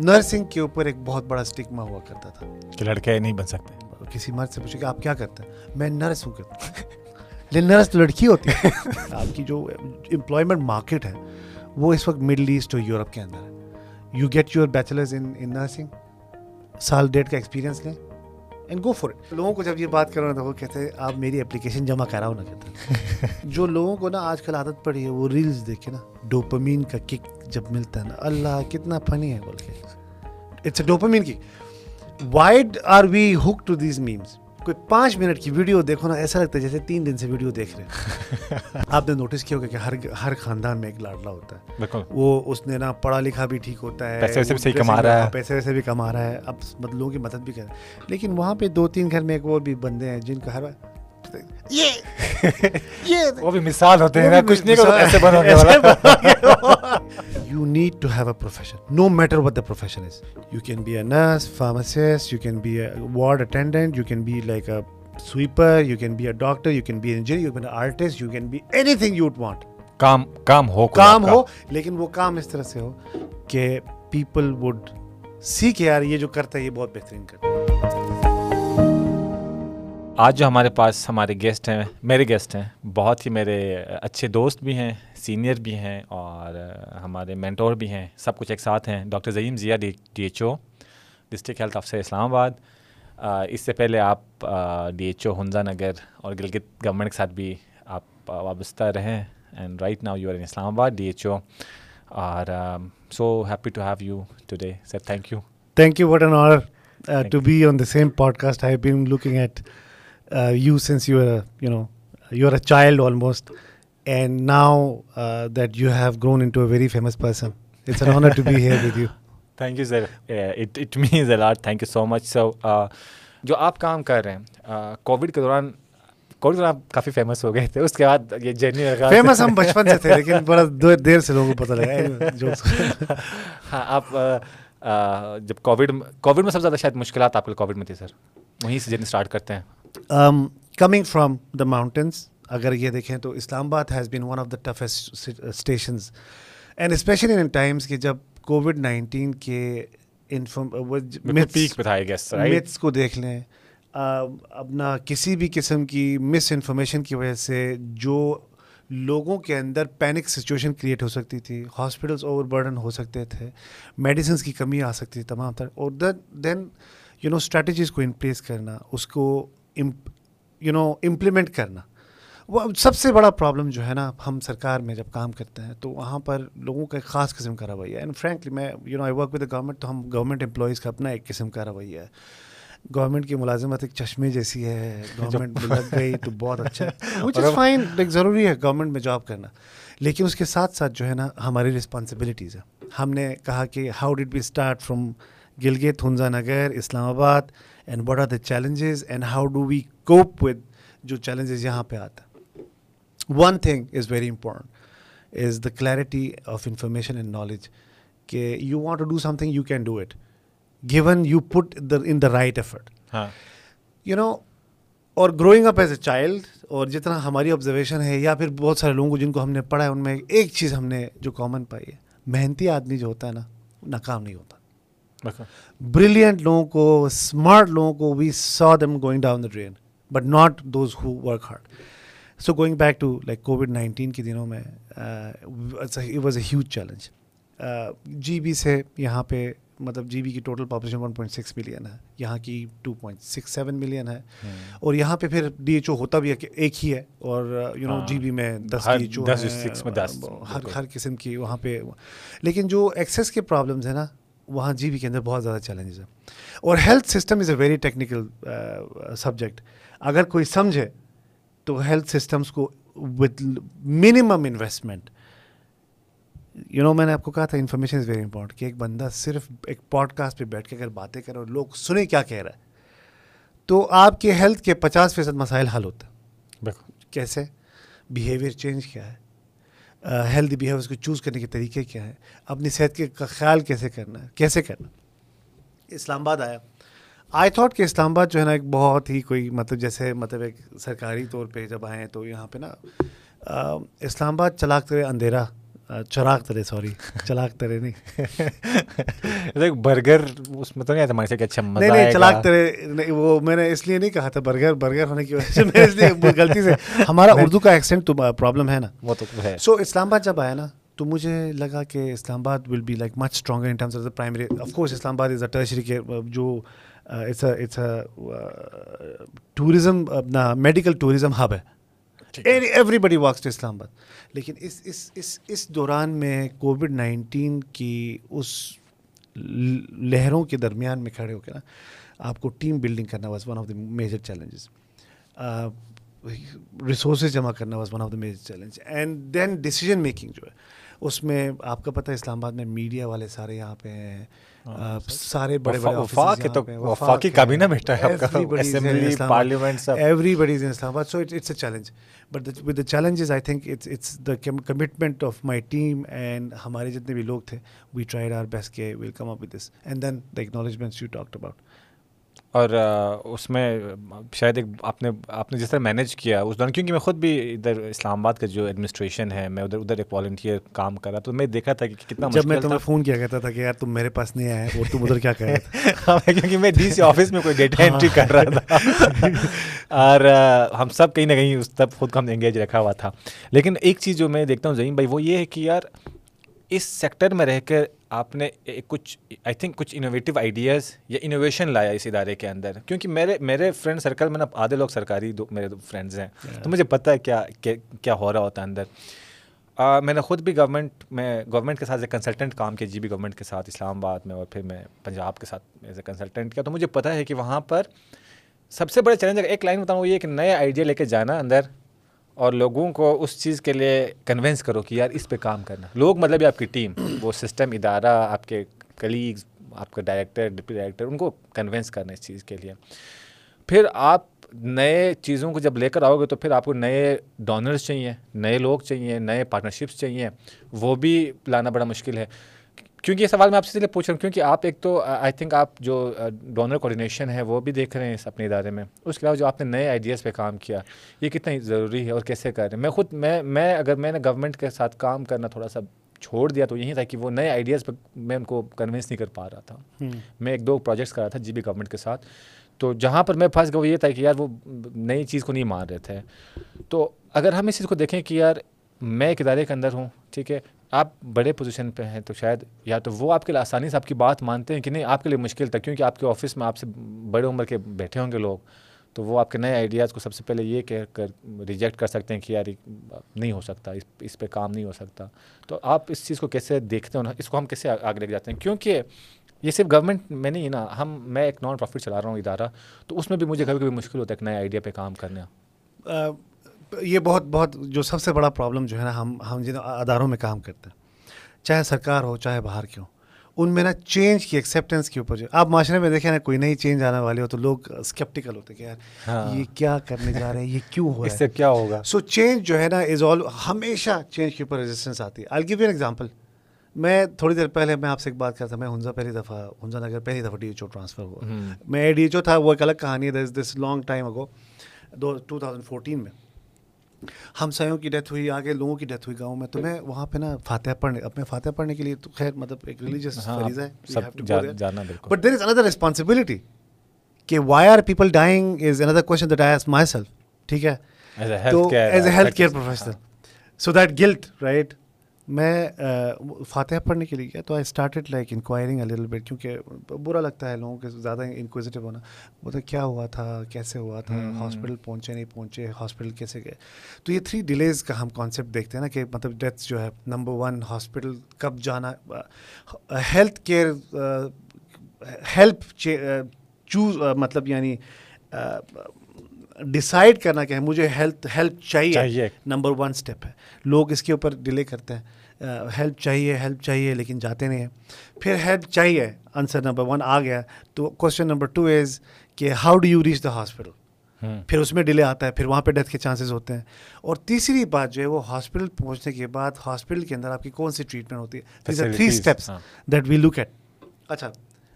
Nursing کے اوپر ایک بہت بڑا اسٹکما ہوا کرتا تھا۔ کہ لڑکے نہیں بن سکتے۔ کسی مرد سے پوچھے کہ آپ کیا کرتے ہیں؟ میں نرس ہوں کرتا لیکن نرس تو لڑکی ہوتی ہے۔ آپ کی جو امپلائمنٹ مارکیٹ ہے وہ اس وقت مڈل ایسٹ اور یورپ کے اندر ہے۔ You get your bachelors in nursing سال ڈیٹ کا ایکسپیرینس لیں۔ اینڈ گو فور اٹ لوگوں کو جب یہ بات کرنا تھا وہ کہتے ہیں، آپ میری اپلیکیشن جمع کراؤ نہ کہتے جو لوگوں کو نا آج کل عادت پڑی ہے، وہ ریلز دیکھے نا۔ ڈوپمین کا کک جب ملتا ہے نا، اللہ کتنا فنی ہے بول کے۔ اٹس اے ڈوپمین کی why'd are we hook to these memes کوئی پانچ منٹ کی ویڈیو دیکھو نا ایسا لگتا ہے جیسے تین دن سے ویڈیو دیکھ رہے ہیں۔ آپ نے نوٹس کیا ہوگا کہ ہر ہر خاندان میں ایک لاڈلا ہوتا ہے۔ وہ اس نے نا پڑھا لکھا بھی ٹھیک ہوتا ہے۔ پیسے ویسے بھی کما رہا ہے۔ پیسے ویسے بھی کما رہا ہے۔ اب لوگوں کی مدد بھی کر رہا ہے۔ لیکن وہاں پہ دو تین گھر میں ایک اور بھی بندے ہیں جن کا ہر وہ بھی مثال ہوتے ہیں کچھ نہیں no matter what the profession is you can be a nurse pharmacist you can be a ward attendant you can be like کام کام ہو کام ہو لیکن وہ کام اس طرح سے ہو کہ پیپل وڈ سیکھ یار یہ جو کرتا ہے یہ بہت بہترین کرتا ہے آج جو ہمارے پاس ہمارے گیسٹ ہیں میرے گیسٹ ہیں بہت ہی میرے اچھے دوست بھی ہیں سینئر بھی ہیں اور ہمارے مینٹور بھی ہیں سب کچھ ایک ساتھ ہیں۔ Doctor Zaheem Zia D D H O district health officer Islamabad. اس سے پہلے آپ D H O Hunza Nagar اور گلگت گورنمنٹ کے ساتھ بھی آپ وابستہ رہیں۔ And right now you are in Islamabad D H O اور so happy to have you today sir thank you thank you what an honour to be on the same podcast I been looking at you since you are you know you are a child almost and now that you have grown into a very famous person it's an honour to be here with you thank you sir it it means a lot thank you so much so جو آپ کام کر رہے ہیں Covid کے دوران Covid کے دوران آپ کافی فیمس ہو گئے تھے اس کے بعد یہ جرنی فیمس ہم بچپن سے تھے لیکن بڑا دیر سے لوگوں کو پتہ لگا ہاں آپ جب کووڈ کووڈ میں سب سے زیادہ شاید مشکلات آپ کے کووڈ میں تھی سر وہیں سے جرنی اسٹارٹ کرتے ہیں کمنگ فرام دا ماؤنٹینس اگر یہ دیکھیں تو Islamabad has been one of the toughest stations and especially in times کہ جب کووڈ نائنٹین کے میتھس کو دیکھ لیں اپنا کسی بھی قسم کی مس انفارمیشن کی وجہ سے جو لوگوں کے اندر پینک سچویشن کریٹ ہو سکتی تھی ہاسپٹلس اوور برڈن ہو سکتے تھے میڈیسنس کی کمی آ سکتی تھی تمام تر اور دین یو نو اسٹریٹجیز کو ان پلیس کرنا اس کو یو نو امپلیمنٹ کرنا۔ وہ سب سے بڑا پرابلم جو ہے نا ہم سرکار میں جب کام کرتے ہیں تو وہاں پر لوگوں کا ایک خاص قسم کا رویہ ہے۔ اینڈ فرینکلی میں you know I work with the government تو ہم گورنمنٹ امپلائیز کا اپنا ایک قسم کا رویہ ہے۔ گورنمنٹ کی ملازمت ایک چشمے جیسی ہے۔ گورنمنٹ میں لگ گئی تو بہت اچھا ہے۔ وچ از فائن لائک ضروری ہے گورنمنٹ میں جاب کرنا۔ لیکن اس کے ساتھ ساتھ جو ہے نا ہماری رسپانسبلٹیز ہے ہم نے کہا کہ how did we start from Gilgit Hunza Nagar Islamabad. And what are the challenges and how do we cope with جو چیلنجز یہاں پہ آتا ہے۔ One thing is very important is the clarity of information and knowledge کہ you want to do something you can do it given you put in the right effort you know اور growing up as a child اور جتنا ہماری observation ہے یا پھر بہت سارے لوگوں کو جن کو ہم نے پڑھا ہے ان میں ایک چیز ہم نے جو کامن پائی ہے محنتی آدمی جو ہوتا ہے نا ناکام نہیں ہوتا۔ بریلینٹ لوگوں کو اسمارٹ لوگوں کو we saw them going down the drain but not those who work hard so going back to like Covid nineteen کے دنوں میں was a huge challenge G B سے یہاں پہ مطلب جی بی کی total population one point six million ہے یہاں کی two point six seven million ہے۔ اور یہاں پہ پھر ڈی ایچ او ہوتا بھی ایک ہی ہے اور یو نو جی بی میں دس ڈی ایچ او ہر ہر قسم کی وہاں پہ۔ لیکن جو ایکسیس کے پرابلمس ہیں نا وہاں جی بی کے اندر بہت زیادہ چیلنجز ہیں۔ اور health system is a very technical subject اگر کوئی سمجھے تو ہیلتھ سسٹمس کو with minimum investment you know میں نے آپ کو کہا تھا انفارمیشن از ویری امپورٹنٹ کہ ایک بندہ صرف ایک پوڈ کاسٹ پہ بیٹھ کے اگر باتیں کرے اور لوگ سنیں کیا کہہ رہا ہے۔ تو آپ کے ہیلتھ کے پچاس فیصد مسائل حل ہوتے ہیں۔ کیسے؟ بیہیویئر چینج کیا ہے؟ ہیلدی بیہیویئر کو چوز کرنے کے طریقے کیا ہیں؟ اپنی صحت کے کا خیال کیسے کرنا ہے؟ کیسے کرنا اسلام آباد آیا۔ آئی تھاٹ کہ اسلام آباد جو ہے نا، ایک بہت ہی کوئی مطلب جیسے مطلب ایک سرکاری طور پہ جب آئے تو یہاں پہ نا اسلام آباد چلاک کرے اندھیرا۔ چراغ ترے سوری چلاک ترے نہیں۔ برگر اس میں تو نہیں آتا ہمارے کہ اچھا مزہ نہیں نہیں چلاک ترے وہ میں نے اس لیے نہیں کہا تھا برگر برگر ہونے کی وجہ سے میں اس لیے غلطی سے۔ ہمارا اردو کا ایکسینٹ تو پرابلم ہے نا۔ وہ تو ہے۔ سو اسلام آباد جب آیا نا تو مجھے لگا کہ Islamabad will be like much stronger in terms of the primary of course Islamabad is a tertiary کے جو اٹس اٹس ٹوریزم اپنا میڈیکل ٹوریزم ہب ہے۔ Everybody walks to Islamabad لیکن اس اس اس اس دوران میں کووڈ نائنٹین کی اس لہروں کے درمیان میں کھڑے ہو کے نا، آپ کو ٹیم بلڈنگ کرنا was one of the major challenges resources جمع کرنا was one of the major challenge and then decision making جو ہے۔ اس میں آپ کا پتہ ہے اسلام آباد میں میڈیا والے سارے یہاں پہ ہیں۔ سارے بڑے بڑے وفاق تو وفاقی کابینہ بیٹھا ہے۔ آپ کا assembly parliament sub everybody is in Islamabad so it's a challenge but with the challenges I think it's it's the commitment of my team and ہمارے جتنے بھی لوگ تھے وی ٹرائیڈ آر بیسٹ کے we'll come up with this and then the acknowledgements you talked about اور اس میں شاید ایک آپ نے آپ نے جس طرح مینیج کیا اس دوران کیونکہ میں خود بھی ادھر اسلام آباد کا جو ایڈمنسٹریشن ہے میں ادھر ادھر ایک والنٹیئر کام کر رہا تو میں دیکھا تھا کہ کتنا جب میں تمہیں فون کیا کہتا تھا کہ یار تم میرے پاس نہیں آئے اور تم ادھر کیا کہہ رہے تھے؟ کیونکہ میں ڈی سی آفس میں کوئی ڈیٹا انٹری کر رہا تھا۔ اور ہم سب کہیں نہ کہیں اس تب خود کو ہم انگیج رکھا ہوا تھا۔ لیکن ایک چیز جو میں دیکھتا ہوں زعیم بھائی وہ یہ ہے کہ یار اس سیکٹر میں رہ کر آپ نے کچھ آئی تھنک کچھ انوویٹیو آئیڈیاز یا انوویشن لایا اس ادارے کے اندر۔ کیونکہ میرے میرے فرینڈ سرکل میں نا آدھے لوگ سرکاری دو میرے فرینڈز ہیں۔ تو مجھے پتہ ہے کیا کیا ہو رہا ہوتا ہے اندر۔ میں نے خود بھی گورنمنٹ میں گورنمنٹ کے ساتھ ایک کنسلٹنٹ کام کیا جی بی گورنمنٹ کے ساتھ اسلام آباد میں اور پھر میں پنجاب کے ساتھ ایز اے کنسلٹنٹ کیا۔ تو مجھے پتہ ہے کہ وہاں پر سب سے بڑے چیلنج ایک لائن بتاؤں یہ کہ نئے آئیڈیا لے کے جانا اندر۔ اور لوگوں کو اس چیز کے لیے کنوینس کرو کہ یار اس پہ کام کرنا۔ لوگ مطلب آپ کی ٹیم وہ سسٹم ادارہ، آپ کے کلیگز آپ کا ڈائریکٹر ڈپٹی ڈائریکٹر ان کو کنوینس کرنا اس چیز کے لیے۔ پھر آپ نئے چیزوں کو جب لے کر آؤ گے تو پھر آپ کو نئے ڈونرز چاہیے، نئے لوگ چاہیے، نئے پارٹنرشپس چاہیے۔ وہ بھی لانا بڑا مشکل ہے۔ کیونکہ یہ سوال میں آپ سے لیے پوچھ رہا ہوں کیونکہ آپ ایک تو آئی تھنک آپ جو ڈونر کوآڈینیشن ہے وہ بھی دیکھ رہے ہیں اس اپنے ادارے میں۔ اس کے علاوہ جو آپ نے نئے آئیڈیاز پہ کام کیا یہ کتنا ضروری ہے اور کیسے کر رہے ہیں؟ میں خود میں میں اگر میں نے گورنمنٹ کے ساتھ کام کرنا تھوڑا سا چھوڑ دیا تو یہی تھا کہ وہ نئے آئیڈیاز پہ میں ان کو کنوینس نہیں کر پا رہا تھا۔ میں ایک دو پروجیکٹس کر رہا تھا جی بی گورنمنٹ کے ساتھ۔ تو جہاں پر میں پھنس گیا وہ یہ تھا کہ یار وہ نئی چیز کو نہیں مان رہے تھے۔ تو اگر ہم اس چیز کو دیکھیں کہ یار میں ایک ادارے کے اندر ہوں ٹھیک ہے آپ بڑے پوزیشن پہ ہیں تو شاید یا تو وہ آپ کے لیے آسانی سے آپ کی بات مانتے ہیں کہ نہیں، آپ کے لیے مشکل تھا، کیونکہ آپ کے آفس میں آپ سے بڑے عمر کے بیٹھے ہوں گے لوگ۔ تو وہ آپ کے نئے آئیڈیاز کو سب سے پہلے یہ کہہ کر ریجیکٹ کر سکتے ہیں کہ یار، نہیں ہو سکتا، اس اس پہ کام نہیں ہو سکتا۔ تو آپ اس چیز کو کیسے دیکھتے ہو نا اس کو ہم کیسے آگے لے کے جاتے ہیں؟ کیونکہ یہ صرف گورنمنٹ میں نہیں نا، ہم، میں ایک نان پروفٹ چلا رہا ہوں ادارہ، تو اس میں بھی مجھے کبھی کبھی مشکل ہوتا ہے ایک نئے آئیڈیا پہ کام کرنا۔ یہ بہت بہت جو سب سے بڑا پرابلم جو ہے نا ہم ہم جن اداروں میں کام کرتے ہیں چاہے سرکار ہو چاہے باہر کی ہو ان میں نا چینج کی ایکسیپٹینس کے اوپر جو آپ معاشرے میں دیکھیں نا کوئی نئی چینج آنے والی ہو تو لوگ اسکیپٹیکل ہوتے کہ یار ہاں۔ یہ کیا کرنے جا رہے ہیں یہ کیوں ہو اس سے کیا ہوگا؟ سو چینج جو ہے نا از آل ہمیشہ چینج کے اوپر ریزسٹینس آتی ہے۔ I give you an example میں تھوڑی دیر پہلے میں آپ سے ایک بات کرتا میں ہنزا پہلی دفعہ ہنزا نگر پہلی دفعہ ڈی ایچ او ٹرانسفر ہوا۔ میں ڈی ایچ او تھا وہ ایک الگ کہانی ہے this long time ago do two thousand fourteen میں۔ ہم سایوں کی ڈیتھ ہوئی آگے لوگوں کی ڈیتھ ہوئی گاؤں میں۔ تو میں وہاں پہ نا فاتح پڑھنے اپنے فاتح پڑھنے کے لیے تو خیر مطلب ایک ریلیجیس فریضہ ہے بٹ دیر از اندر ریسپانسبلٹی کہ why are people dying is another question that I is myself ٹھیک ہے؟ تو as a health care professional so that guilt right میں فاتحہ پڑھنے کے لیے گیا تو I started like enquiring little bit کیونکہ برا لگتا ہے لوگوں کے زیادہ انکویزیٹیو ہونا۔ تو کیا ہوا تھا؟ کیسے ہوا تھا؟ ہاسپٹل پہنچے نہیں پہنچے؟ ہاسپٹل کیسے گئے؟ تو یہ تھری ڈیلیز کا ہم کانسیپٹ دیکھتے ہیں نا کہ مطلب ڈیتھس جو ہے نمبر ون ہاسپٹل کب جانا ہیلتھ کیئر ہیلپ چوز مطلب یعنی ڈسائڈ کرنا کہ مجھے ہیلتھ ہیلپ چاہیے۔ نمبر ون اسٹیپ ہے۔ لوگ اس کے اوپر ڈیلے کرتے ہیں۔ ہیلپ چاہیے ہیلپ چاہیے لیکن جاتے نہیں ہیں۔ پھر ہیلپ چاہیے۔ آنسر نمبر ون آ گیا۔ تو کوشچن نمبر ٹو از کہ how do you reach the hospital پھر اس میں ڈیلے آتا ہے۔ پھر وہاں پہ ڈیتھ کے چانسز ہوتے ہیں۔ اور تیسری بات جو ہے وہ ہاسپٹل پہنچنے کے بعد ہاسپٹل کے اندر آپ کی کون سی ٹریٹمنٹ ہوتی ہے؟ Three steps that we look at اچھا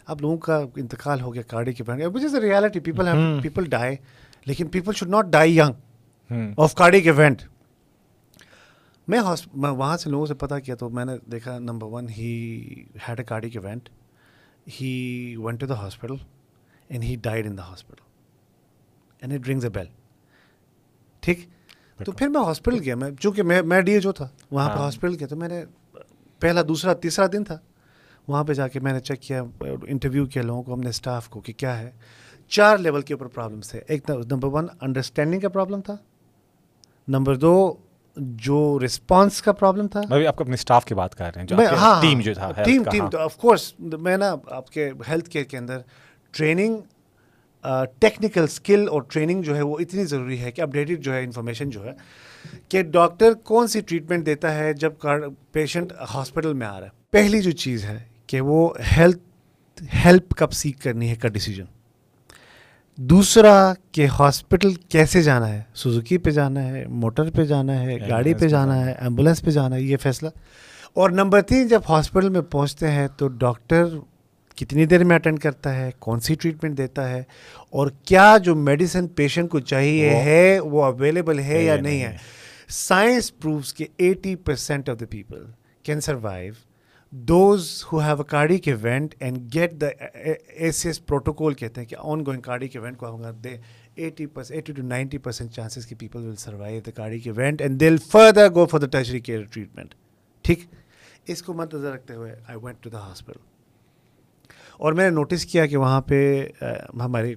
اب لوگوں کا انتقال ہو گیا cardiac which is a reality people people die لیکن people should not die young of cardiac event میں میں وہاں سے لوگوں سے پتہ کیا تو میں نے دیکھا number one he had a cardiac went he went to the hospital and he died in the hospital and it rings a bell ٹھیک؟ تو پھر میں ہاسپٹل گیا۔ میں چونکہ میں میں ڈی ایچ او تھا وہاں پہ ہاسپٹل۔ گیا تو میں نے پہلا دوسرا تیسرا دن تھا۔ وہاں پہ جا کے میں نے چیک کیا انٹرویو کیا لوگوں کو ہم نے اسٹاف کو کہ کیا ہے۔ چار لیول کے اوپر پرابلمس تھے ایک نمبر ون انڈرسٹینڈنگ کا پرابلم تھا۔ نمبر دو جو رسپانس کا پرابلم تھا۔ میں آپ اپنے اسٹاف کی بات کر رہے ہیں ہاں ٹیم جو تھا ٹیم ٹیم تو آف کورس میں نا آپ کے ہیلتھ کیئر کے اندر ٹریننگ ٹیکنیکل اسکل اور ٹریننگ جو ہے وہ اتنی ضروری ہے کہ اپڈیٹڈ جو ہے انفارمیشن جو ہے کہ ڈاکٹر کون سی ٹریٹمنٹ دیتا ہے جب پیشنٹ ہاسپٹل میں آ رہا ہے۔ پہلی جو چیز ہے کہ وہ ہیلتھ ہیلپ کب سیکھ کرنی ہے کا ڈیسیجن دوسرا کہ ہاسپٹل کیسے جانا ہے؟ سوزوکی پہ جانا ہے موٹر پہ جانا ہے گاڑی پہ جانا ہے۔ ایمبولینس پہ جانا ہے یہ فیصلہ۔ اور نمبر تین جب ہاسپٹل میں پہنچتے ہیں تو ڈاکٹر کتنی دیر میں اٹینڈ کرتا ہے کون سی ٹریٹمنٹ دیتا ہے اور کیا جو میڈیسن پیشنٹ کو چاہیے ہے وہ اویلیبل ہے یا نہیں ہے۔ سائنس پرووس کہ eighty percent of the people can survive those who have a cardiac event and get the A C S protocol کہتے ہیں کہ آن گوئنگ کارڈک ایونٹ کو ہم دیں eighty percent eighty two ninety percent chances کی people will survive the cardiac event and they'll further go for the tertiary care treatment ٹھیک اس کو مد نظر رکھتے ہوئے I went to the hospital اور میں نے نوٹس کیا کہ وہاں پہ ہمارے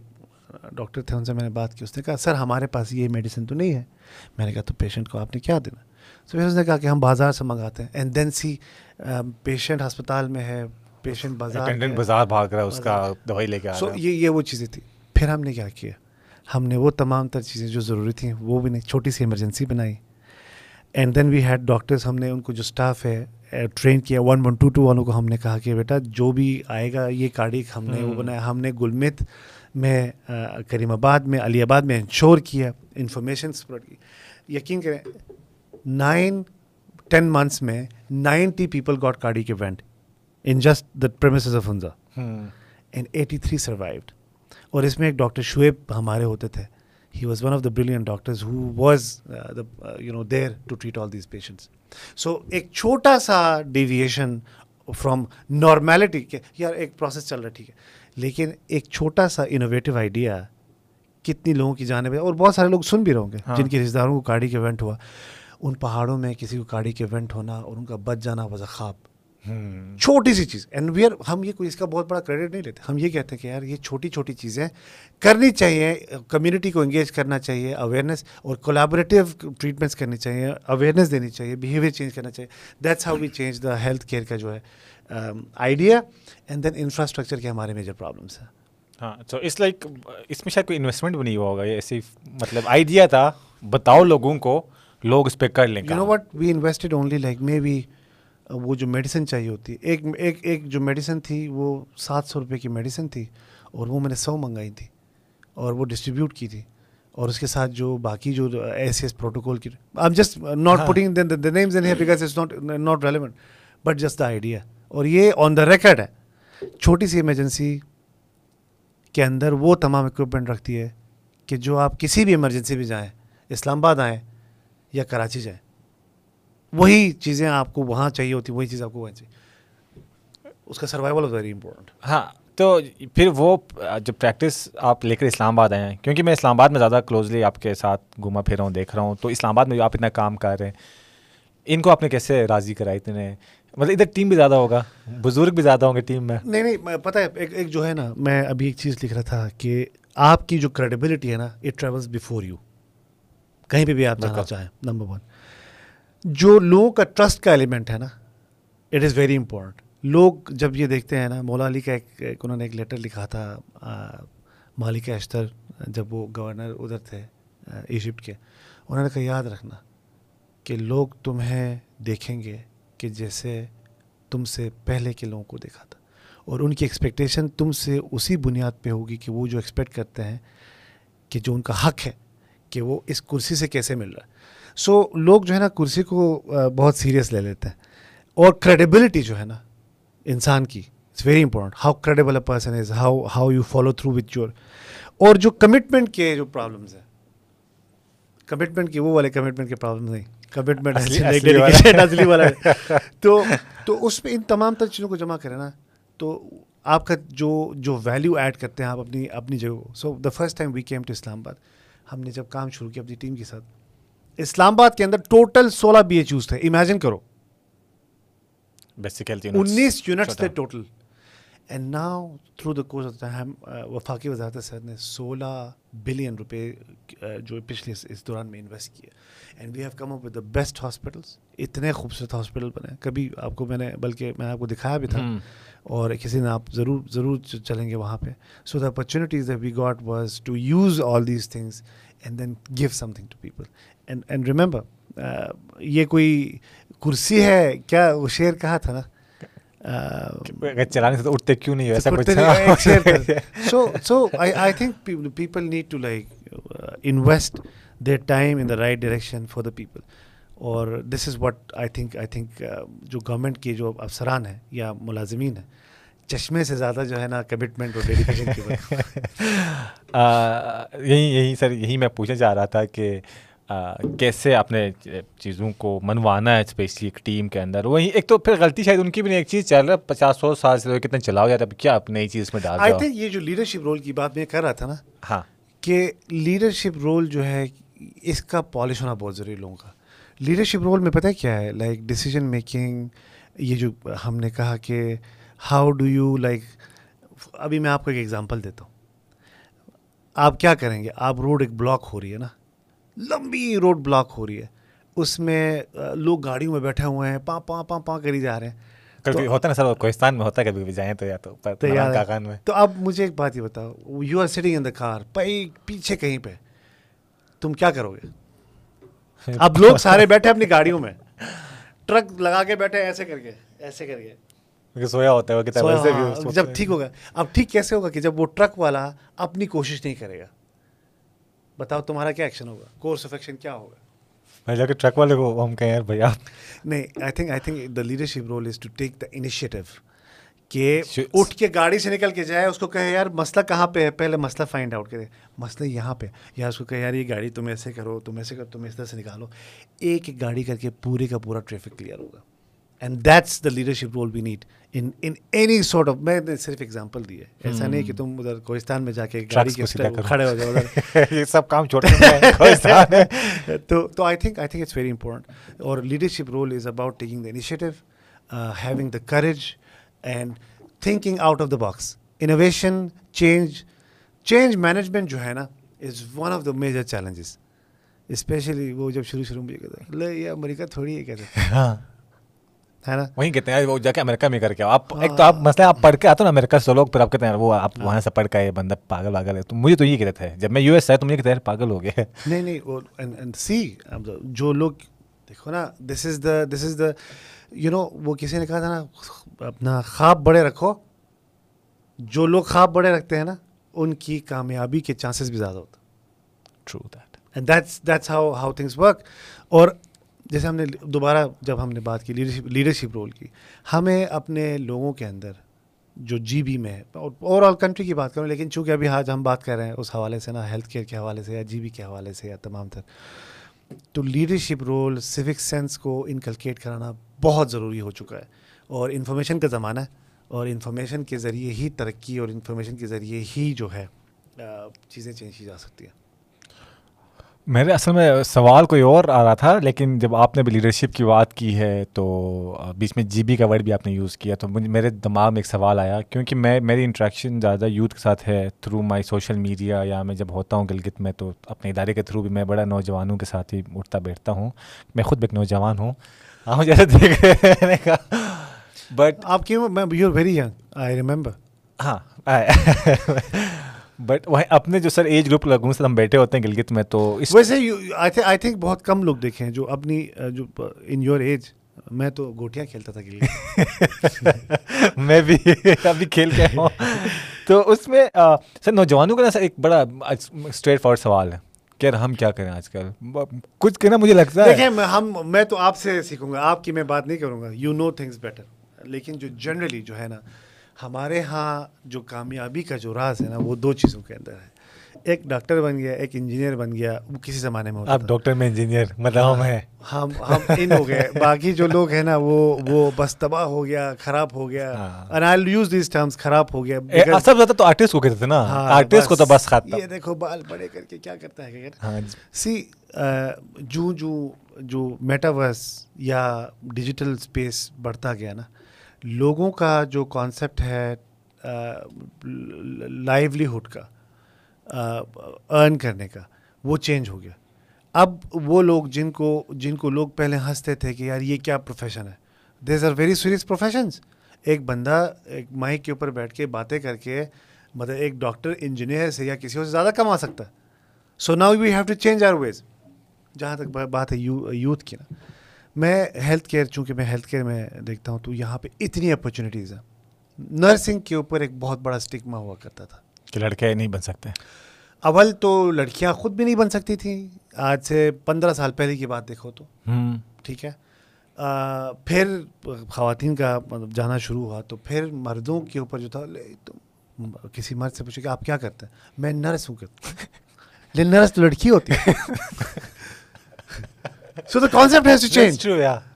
ڈاکٹر تھے ان سے میں نے بات کی اس نے کہا سر ہمارے پاس یہ میڈیسن تو نہیں ہے میں نے کہا تو پیشنٹ کو آپ نے کیا دینا تو اس نے کہا کہ ہم بازار سے منگاتے ہیں۔ اینڈ دین سی پیشنٹ ہسپتال میں ہے پیشنٹ بازار بازار بھاگ رہا ہے اس کا دوائی لے کے سو یہ یہ وہ چیزیں تھیں۔ پھر ہم نے کیا کیا؟ ہم نے وہ تمام تر چیزیں جو ضروری تھیں وہ بھی نہیں چھوٹی سی ایمرجنسی بنائی۔ And then we had doctors ہم نے ان کو جو اسٹاف ہے ٹرین کیا۔ ون ون ٹو ٹو والوں کو ہم نے کہا کہ بیٹا جو بھی آئے گا یہ کارڈ ہم نے وہ بنایا۔ ہم نے گلمت میں کریم آباد میں علی آباد میں انشور کیا انفارمیشن کی۔ یقین کریں نائن ٹین منتھس میں ninety people got cardiac went in just the premises of Hunza and eighty three survived اور اس میں ایک ڈاکٹر شعیب ہمارے ہوتے تھے. He was one of the brilliant doctors who was you know there to treat all these patients so ایک چھوٹا سا ڈیویشن فرام نارمیلٹی کہ یار ایک پروسیس چل رہا ہے ٹھیک ہے لیکن ایک چھوٹا سا انوویٹو آئیڈیا کتنی لوگوں کی جانب ہے اور بہت سارے لوگ سن بھی رہے ہوں گے۔ جن کے رشتے داروں کو کاڑی کے ایونٹ ہوا ان پہاڑوں میں کسی کو کاڑی کے ایونٹ ہونا اور ان کا بچ جانا وز خواب۔ چھوٹی سی چیز۔ اینڈ ویئر ہم یہ کوئی اس کا بہت بڑا کریڈٹ نہیں لیتے۔ ہم یہ کہتے ہیں کہ یار یہ چھوٹی چھوٹی چیزیں کرنی چاہیے کمیونٹی کو انگیج کرنا چاہیے اویئرنیس اور کولیبریٹیو ٹریٹمنٹس کرنی چاہیے اویئرنیس دینی چاہیے بیہیویئر چینج کرنا چاہیے۔ That's how we change the health care کا جو ہے آئیڈیا اینڈ دین انفراسٹرکچر کے ہمارے میجر پرابلمس ہیں۔ ہاں تو اس لائک اس میں شاید کوئی انویسٹمنٹ بھی نہیں ہوا ہوگا۔ ایسی مطلب آئیڈیا تھا۔ بتاؤ لوگوں کو۔ لوگ اس پہ کر لیں گے now what we invested only like maybe وہ جو میڈیسن چاہیے ہوتی۔ ہے ایک ایک ایک جو میڈیسن تھی وہ سات سو روپے کی میڈیسن تھی اور وہ میں نے سو منگائی تھی اور وہ ڈسٹریبیوٹ کی تھی اور اس کے ساتھ جو باقی جو ایس ایس پروٹوکول کی I just not putting names because it's not not relevant but just the idea اور یہ آن دا ریکارڈ ہے۔ چھوٹی سی ایمرجنسی کے اندر وہ تمام اکوپمنٹ رکھتی ہے کہ جو آپ کسی بھی ایمرجنسی بھی جائیں اسلام آباد آئیں یا کراچی جائیں۔ وہی چیزیں آپ کو وہاں چاہیے ہوتی وہی چیز آپ کو وہاں چاہیے۔ اس کا سروائول از ویری امپورٹنٹ ہاں تو پھر وہ جو پریکٹس آپ لے کر اسلام آباد آئے ہیں کیونکہ میں اسلام آباد میں زیادہ کلوزلی آپ کے ساتھ گھوما پھر رہا ہوں دیکھ رہا ہوں تو اسلام آباد میں جو آپ اتنا کام کر رہے ہیں ان کو آپ نے کیسے راضی کرا اتنے؟ مطلب ادھر ٹیم بھی زیادہ ہوگا بزرگ بھی زیادہ ہوں گے ٹیم میں۔ نہیں نہیں پتہ ہے ایک ایک جو ہے نا میں ابھی ایک چیز لکھ رہا تھا کہ آپ کی جو کریڈیبلٹی ہے نا اٹ ٹریولس بفور یو کہیں پہ بھی آپ جانا چاہیں نمبر ون جو لوگوں کا ٹرسٹ کا ایلیمنٹ ہے نا اٹ از ویری امپورٹنٹ لوگ جب یہ دیکھتے ہیں نا مولا علی کا ایک انہوں نے ایک لیٹر لکھا تھا مالک اشتر جب وہ گورنر ادھر تھے ایجپٹ کے۔ انہوں نے کہا یاد رکھنا کہ لوگ تمہیں دیکھیں گے کہ جیسے تم سے پہلے کے لوگوں کو دیکھا تھا۔ اور ان کی ایکسپیکٹیشن تم سے اسی بنیاد پہ ہوگی کہ وہ جو ایکسپیکٹ کرتے ہیں کہ جو ان کا حق ہے کہ وہ اس کرسی سے کیسے مل رہا ہے۔ سو لوگ جو ہے نا کرسی کو بہت سیریس لے لیتے ہیں۔ اور کریڈیبلٹی جو ہے نا انسان کی it's very important how credible a person is how how you follow through with your اور جو کمٹمنٹ کے جو پرابلمس ہیں۔ کمٹمنٹ کی وہ والے کمٹمنٹ کے پرابلم نہیں۔ کمٹمنٹ۔ تو تو اس میں ان تمام تر چیزوں کو جمع کریں نا تو آپ کا جو جو ویلیو ایڈ کرتے ہیں آپ اپنی اپنی جگہ so the first time we came to Islamabad ہم نے جب کام شروع کیا اپنی ٹیم کے ساتھ اسلام آباد کے اندر ٹوٹل سولہ بی ایچ یوز تھے۔ امیجن کرو۔ انیس یونٹس تھے total and now through the course of time وفاقی وزارت صحت نے سولہ بلین روپے جو پچھلے اس دوران میں انویسٹ کیے۔ And we have come up with the best hospitals اتنے خوبصورت ہاسپٹل بنے۔ کبھی آپ کو میں نے بلکہ میں نے آپ کو دکھایا بھی تھا۔ اور کسی نے آپ ضرور ضرور چلیں گے وہاں پہ۔ So the opportunities we got was to use all these things and then give something to people and and remember یہ کوئی کرسی ہے؟ کیا وہ شعر کہا تھا نا؟ چلانے سے تو اٹھتے کیوں نہیں ویسا کچھ so so I think people need to like invest their time in the right direction for the people اور this is what I think I think جو گورنمنٹ کے جو افسران ہیں یا ملازمین ہیں چشمے سے زیادہ جو ہے نا کمٹمنٹ اور ڈیڈیکیشن کی یہی یہی سر یہی میں پوچھنا چاہ رہا تھا کہ کیسے اپنے چیزوں کو منوانا ہے اسپیشلی ایک ٹیم کے اندر؟ وہی ایک تو پھر غلطی شاید ان کی بھی نہیں ایک چیز چل رہا ہے پچاس سو سال سے کتنے چلاؤ جاتا ہے کیا آپ نئی چیز میں ڈال آئی تھنک یہ جو لیڈرشپ رول کی بات میں کر رہا تھا نا ہاں۔ کہ لیڈرشپ رول جو ہے اس کا پالش ہونا بہت ضروری لوگوں کا۔ لیڈرشپ رول میں پتہ کیا ہے؟ لائک ڈیسیجن میکنگ یہ جو ہم نے کہا کہ ہاؤ ڈو یو لائک ابھی میں آپ کو ایک ایگزامپل دیتا ہوں۔ آپ کیا کریں گے؟ آپ روڈ ایک بلاک ہو رہی ہے نا؟ لمبی روڈ بلاک ہو رہی ہے۔ اس میں لوگ گاڑیوں میں بیٹھے ہوئے ہیں پاں پاں پاں پاں کری جا رہے ہیں۔ کبھی ہوتا نا سر کوہستان میں ہوتا ہے کبھی بھی جائیں تو یا تو کاغان میں۔ تو اب مجھے ایک بات یہ بتاؤ you are sitting in the car پئی پیچھے کہیں پہ۔ تم کیا کرو گے؟ اب لوگ سارے بیٹھے اپنی گاڑیوں میں۔ ٹرک لگا کے بیٹھے ایسے کر کے ایسے کر کے۔ سویا ہوتا ہے وہ جب ٹھیک ہوگا۔ اب ٹھیک کیسے ہوگا کہ جب وہ ٹرک والا اپنی کوشش نہیں کرے گا؟ بتاؤ تمہارا کیا ایکشن ہوگا؟ کورس آف ایکشن کیا ہوگا؟ جا کے ٹرک والے کو ہم کہیں یار بھیا نہیں I think I think the leadership role is to take the initiative کہ اٹھ کے گاڑی سے نکل کے جائے اس کو کہے یار مسئلہ کہاں پہ ہے؟ پہلے مسئلہ فائنڈ آؤٹ کرے۔ مسئلہ یہاں پہ۔ یا اس کو کہے یار یہ گاڑی تم ایسے کرو تم ایسے کرو تم اس طرح سے نکالو۔ ایک ایک گاڑی کر کے پورے کا پورا ٹریفک کلیئر ہوگا۔ And that's the leadership role we need in in any sort of میں نے صرف اگزامپل دی ہے۔ ایسا نہیں کہ تم ادھر کوہستان میں جا کے گاڑی کے کھڑے ہو جاؤ۔ ادھر یہ سب کام چھوٹے تو تو I think I think it's very important اور leadership role is about taking the initiative having the courage and thinking out of the box innovation change change management جو ہے نا is one of the major challenges especially وہ جب شروع شروع میں کہتے ہیں یہ امریکہ تھوڑی ہے کہتے ہیں ہاں۔ ہے نا؟ وہیں کہتے ہیں وہ جا کے امریکہ میں کر کے آپ ایک تو آپ مسئلہ آپ پڑھ کے آتے ہو نا امریکہ سے لوگ پھر آپ کہتے ہیں وہ آپ وہاں سے پڑھ کے آئے بندہ پاگل واگل ہے۔ تو مجھے تو یہ کہتے تھے جب میں یو ایس آیا تو مجھے کہتے ہیں پاگل ہو گئے۔ نہیں نہیں سی جو لوگ دیکھو نا دس is the this is the you نو وہ کسی نے کہا تھا نا اپنا خواب بڑے رکھو۔ جو لوگ خواب بڑے رکھتے ہیں نا ان کی کامیابی کے چانسز بھی زیادہ ہوتے true that and that's that's how how things work اور جیسے ہم نے دوبارہ جب ہم نے بات کی لیڈرشپ لیڈرشپ رول کی ہمیں اپنے لوگوں کے اندر جو جی بی میں ہے اوور آل کنٹری کی بات کروں لیکن چونکہ ابھی آج ہم بات کر رہے ہیں اس حوالے سے نا ہیلتھ کیئر کے حوالے سے یا جی بی کے حوالے سے یا تمام تر تو لیڈرشپ رول سوک سینس کو انکلکیٹ کرانا بہت ضروری ہو چکا ہے اور انفارمیشن کا زمانہ ہے اور انفارمیشن کے ذریعے ہی ترقی اور انفارمیشن کے ذریعے ہی جو ہے چیزیں چینج کی جا سکتی ہیں۔ میرے اصل میں سوال کوئی اور آ رہا تھا لیکن جب آپ نے بھی لیڈرشپ کی بات کی ہے تو بیچ میں جی بی کا ورڈ بھی آپ نے یوز کیا تو میرے دماغ میں ایک سوال آیا کیونکہ میں میری انٹریکشن زیادہ یوتھ کے ساتھ ہے تھرو مائی سوشل میڈیا یا میں جب ہوتا ہوں گلگت میں تو اپنے ادارے کے تھرو بھی میں بڑا نوجوانوں کے ساتھ ہی اٹھتا بیٹھتا ہوں۔ میں خود بھی ایک نوجوان ہوں۔ ہاں جیسے دیکھ رہے بٹ آپ کی میں you very young I remember ہاں بٹ وہ اپنے جو سر ایج گروپ لوگوں سے ہم بیٹھے ہوتے ہیں گلگت میں تو اس ویسے آئی تھنک بہت کم لوگ دیکھے ہیں جو اپنی جو ان یور ایج میں تو گوٹیاں کھیلتا تھا گلگت۔ میں بھی ابھی کھیل کے ہوں۔ تو اس میں سر نوجوانوں کا نا سر ایک بڑا اسٹریٹ فارورڈ سوال ہے کہ ہم کیا کریں آج کل؟ کچھ کہنا مجھے لگتا ہے۔ دیکھیں ہم میں تو آپ سے سیکھوں گا آپ کی میں بات نہیں کروں گا۔ یو نو تھنگس بیٹر لیکن جو جنرلی جو ہے نا ہمارے ہاں جو کامیابی کا جو راز ہے نا وہ دو چیزوں کے اندر ہے۔ ایک ڈاکٹر بن گیا ایک انجینئر بن گیا وہ کسی زمانے میں تھا۔ ڈاکٹر میں انجینئر مطلب ہم ہیں۔ ہم ہم ان ہو گئے۔ باقی جو لوگ ہیں نا وہ وہ بس تباہ ہو گیا خراب ہو گیا۔ ہاں۔ and I'll use these terms خراب ہو گیا۔ سب زیادہ تو آرٹسٹ کو کہتے تھے نا۔ ہاں، آرٹسٹ کو تو بس۔ ختم یہ دیکھو بال بڑے کر کے کیا کرتا ہے ہاں۔ سی جو جو جو میٹاورس یا ڈیجیٹل اسپیس بڑھتا گیا نا لوگوں کا جو کانسیپٹ ہے لائیولیہڈ کا ارن کرنے کا، وہ چینج ہو گیا۔ اب وہ لوگ جن کو جن کو لوگ پہلے ہنستے تھے کہ یار یہ کیا پروفیشن ہے۔ These are very serious professions ایک بندہ ایک مائک کے اوپر بیٹھ کے باتیں کر کے مطلب ایک ڈاکٹر انجینئر سے یا کسی اور سے زیادہ کما سکتا ہے۔ So now we have to change our ways جہاں تک بات ہے یوتھ کی نا۔ میں ہیلتھ کیئر چونکہ میں ہیلتھ کیئر میں دیکھتا ہوں تو یہاں پہ اتنی اپرچونیٹیز ہیں۔ نرسنگ کے اوپر ایک بہت بڑا اسٹگما ہوا کرتا تھا۔ کہ لڑکے نہیں بن سکتے۔ اول تو لڑکیاں خود بھی نہیں بن سکتی تھیں۔ آج سے پندرہ سال پہلے کی بات دیکھو تو۔ ٹھیک ہے۔ پھر خواتین کا مطلب جانا شروع ہوا تو پھر مردوں کے اوپر جو تھا کسی مرد سے پوچھے کہ آپ کیا کرتے ہیں؟ میں نرس ہوں لیکن نرس تو لڑکی ہوتی ہے۔ So the concept has to change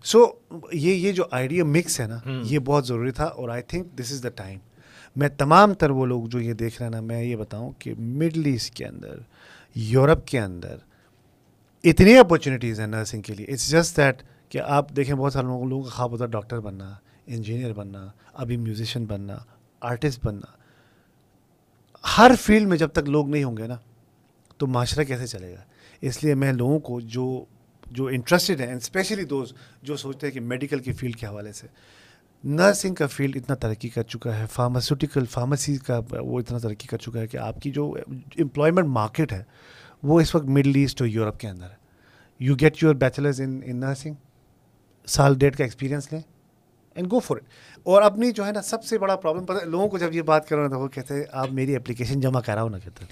so یہ یہ جو آئیڈیا مکس ہے نا۔ یہ بہت ضروری تھا اور I think this is the time میں تمام تر وہ لوگ جو یہ دیکھ رہے ہیں نا میں یہ بتاؤں کہ مڈل ایسٹ کے اندر یورپ کے اندر اتنی اپرچونیٹیز ہیں نرسنگ کے لیے اٹس جسٹ دیٹ کہ آپ دیکھیں بہت سارے لوگوں لوگوں کا خواب ہوتا ہے ڈاکٹر بننا انجینئر بننا ابھی میوزیشین بننا آرٹسٹ بننا ہر فیلڈ میں جب تک لوگ نہیں ہوں گے نا تو معاشرہ کیسے چلے گا؟ اس لیے میں لوگوں کو جو جو انٹرسٹڈ ہیں اسپیشلی دوست جو سوچتے ہیں کہ میڈیکل کی فیلڈ کے حوالے سے۔ نرسنگ کا فیلڈ اتنا ترقی کر چکا ہے فارماسیوٹیکل فارمیسی کا وہ اتنا ترقی کر چکا ہے کہ آپ کی جو امپلائمنٹ مارکیٹ ہے وہ اس وقت مڈل ایسٹ اور یورپ کے اندر ہے۔ You get your bachelors in in nursing سال ڈیٹ کا ایکسپیرینس لیں اینڈ گو فار اٹ اور اپنی جو ہے نا سب سے بڑا پرابلم پتہ لوگوں کو جب یہ بات کرو نا تو وہ کہتے ہیں آپ میری اپلیکیشن جمع کراؤ نا کہتے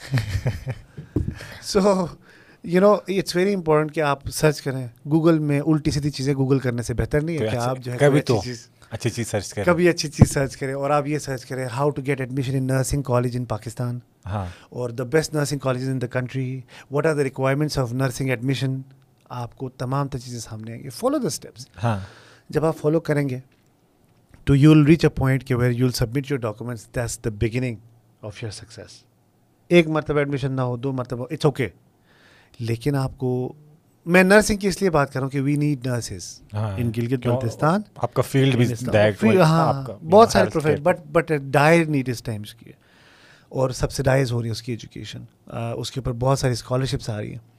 so you know it's very important کہ آپ سرچ کریں. گوگل میں الٹی سیدھی چیزیں گوگل کرنے سے بہتر نہیں ہے کہ آپ جو ہے کبھی تو اچھی چیز سرچ کریں۔ کبھی اچھی چیز سرچ کریں اور آپ یہ سرچ کریں how to get admission in nursing college in Pakistan اور the best nursing colleges in the country what are the requirements of nursing admission آپ کو تمام تر چیزیں سامنے آئیں گی. فالو دا اسٹیپس جب آپ فالو کریں گے تو you will reach a point کہ where you will submit your documents that's the beginning of your success ایک مرتبہ ایڈمیشن نہ ہو دو مرتبہ اٹس اوکے لیکن آپ کو میں نرسنگ کی اس لیے بات کر رہا ہوں کہ we need nurses in Gilgit? Baltistan آپ کا فیلڈ بھی ہاں بہت سارے profession but but dire need us times کی اور سبسڈائز ہو رہی ہے اس کی ایجوکیشن اس کے اوپر بہت ساری اسکالرشپس آ رہی ہیں۔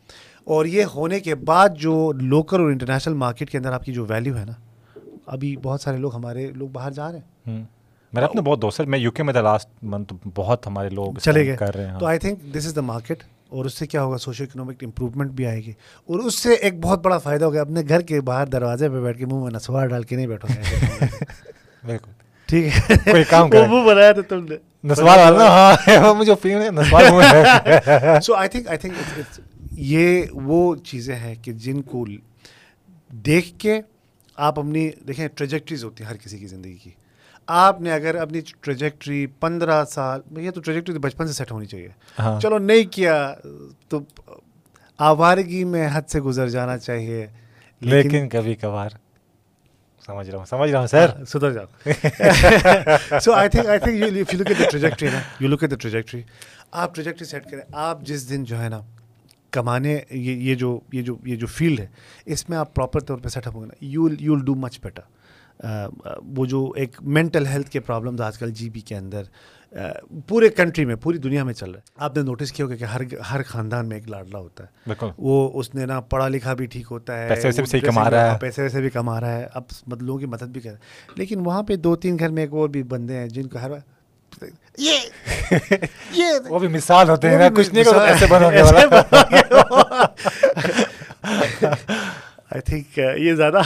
اور یہ ہونے کے بعد جو لوکل اور انٹرنیشنل مارکیٹ کے اندر آپ کی جو ویلیو ہے نا ابھی بہت سارے لوگ ہمارے لوگ باہر جا رہے ہیں۔ میرا اپنے بہت دوست ہے میں یو کے میں تھا لاسٹ منتھ بہت ہمارے لوگ چلے گئے۔ کر رہے ہیں تو ہاں۔ آئی think this is the market اور اس سے کیا ہوگا؟ سوشو اکنامک امپروومنٹ بھی آئے گی۔ اور اس سے ایک بہت بڑا فائدہ ہوگا اپنے گھر کے باہر دروازے پہ بیٹھ کے منہ میں نسوار ڈال کے نہیں بیٹھو گے۔ بالکل۔ ٹھیک ہے؟ کوئی کام کریں منہ بنایا تھا تم نے۔ نسوار والا ہاں مجھے فیل ہے نسوار منہ ہے سو آئی تھنک آئی تھنک یہ وہ چیزیں ہیں کہ جن کو دیکھ کے آپ اپنی دیکھیں ٹریجیکٹریز ہوتی ہیں ہر کسی کی زندگی کی۔ آپ نے اگر اپنی ٹریجیکٹری پندرہ سال یہ تو ٹریجیکٹری تو بچپن سے سیٹ ہونی چاہیے۔ ہاں۔ چلو نہیں کیا تو آوارگی میں حد سے گزر جانا چاہیے لیکن کبھی کبھار سمجھ رہا ہوں سمجھ رہا ہوں سر۔ ہاں، سدھر جاؤ۔ So I think I think you look at the trajectory نا you look at the trajectory آپ ٹریجیکٹری سیٹ کریں۔ آپ جس دن جو ہے نا کمانے یہ یہ جو یہ جو یہ جو فیلڈ ہے اس میں آپ پراپر طور پہ سیٹ اپ ہوں گے نا۔ You you will do much better وہ جو ایک مینٹل ہیلتھ کے پرابلمز آج کل جی بی کے اندر پورے کنٹری میں پوری دنیا میں چل رہا ہے۔ آپ نے نوٹس کیا ہوگا کہ ہر ہر خاندان میں ایک لاڈلا ہوتا ہے۔ وہ اس نے نا پڑھا لکھا بھی ٹھیک ہوتا ہے پیسے ویسے بھی کما رہا ہے۔ ہاں، پیسے ویسے بھی کما رہا ہے۔ اب مطلب لوگوں کی مدد بھی کر رہا ہے۔ لیکن وہاں پہ دو تین گھر میں ایک اور بھی بندے ہیں جن کو ہر یہ یہ وہ بھی مثال ہوتے ہیں کچھ نہیں آئی تھنک یہ زیادہ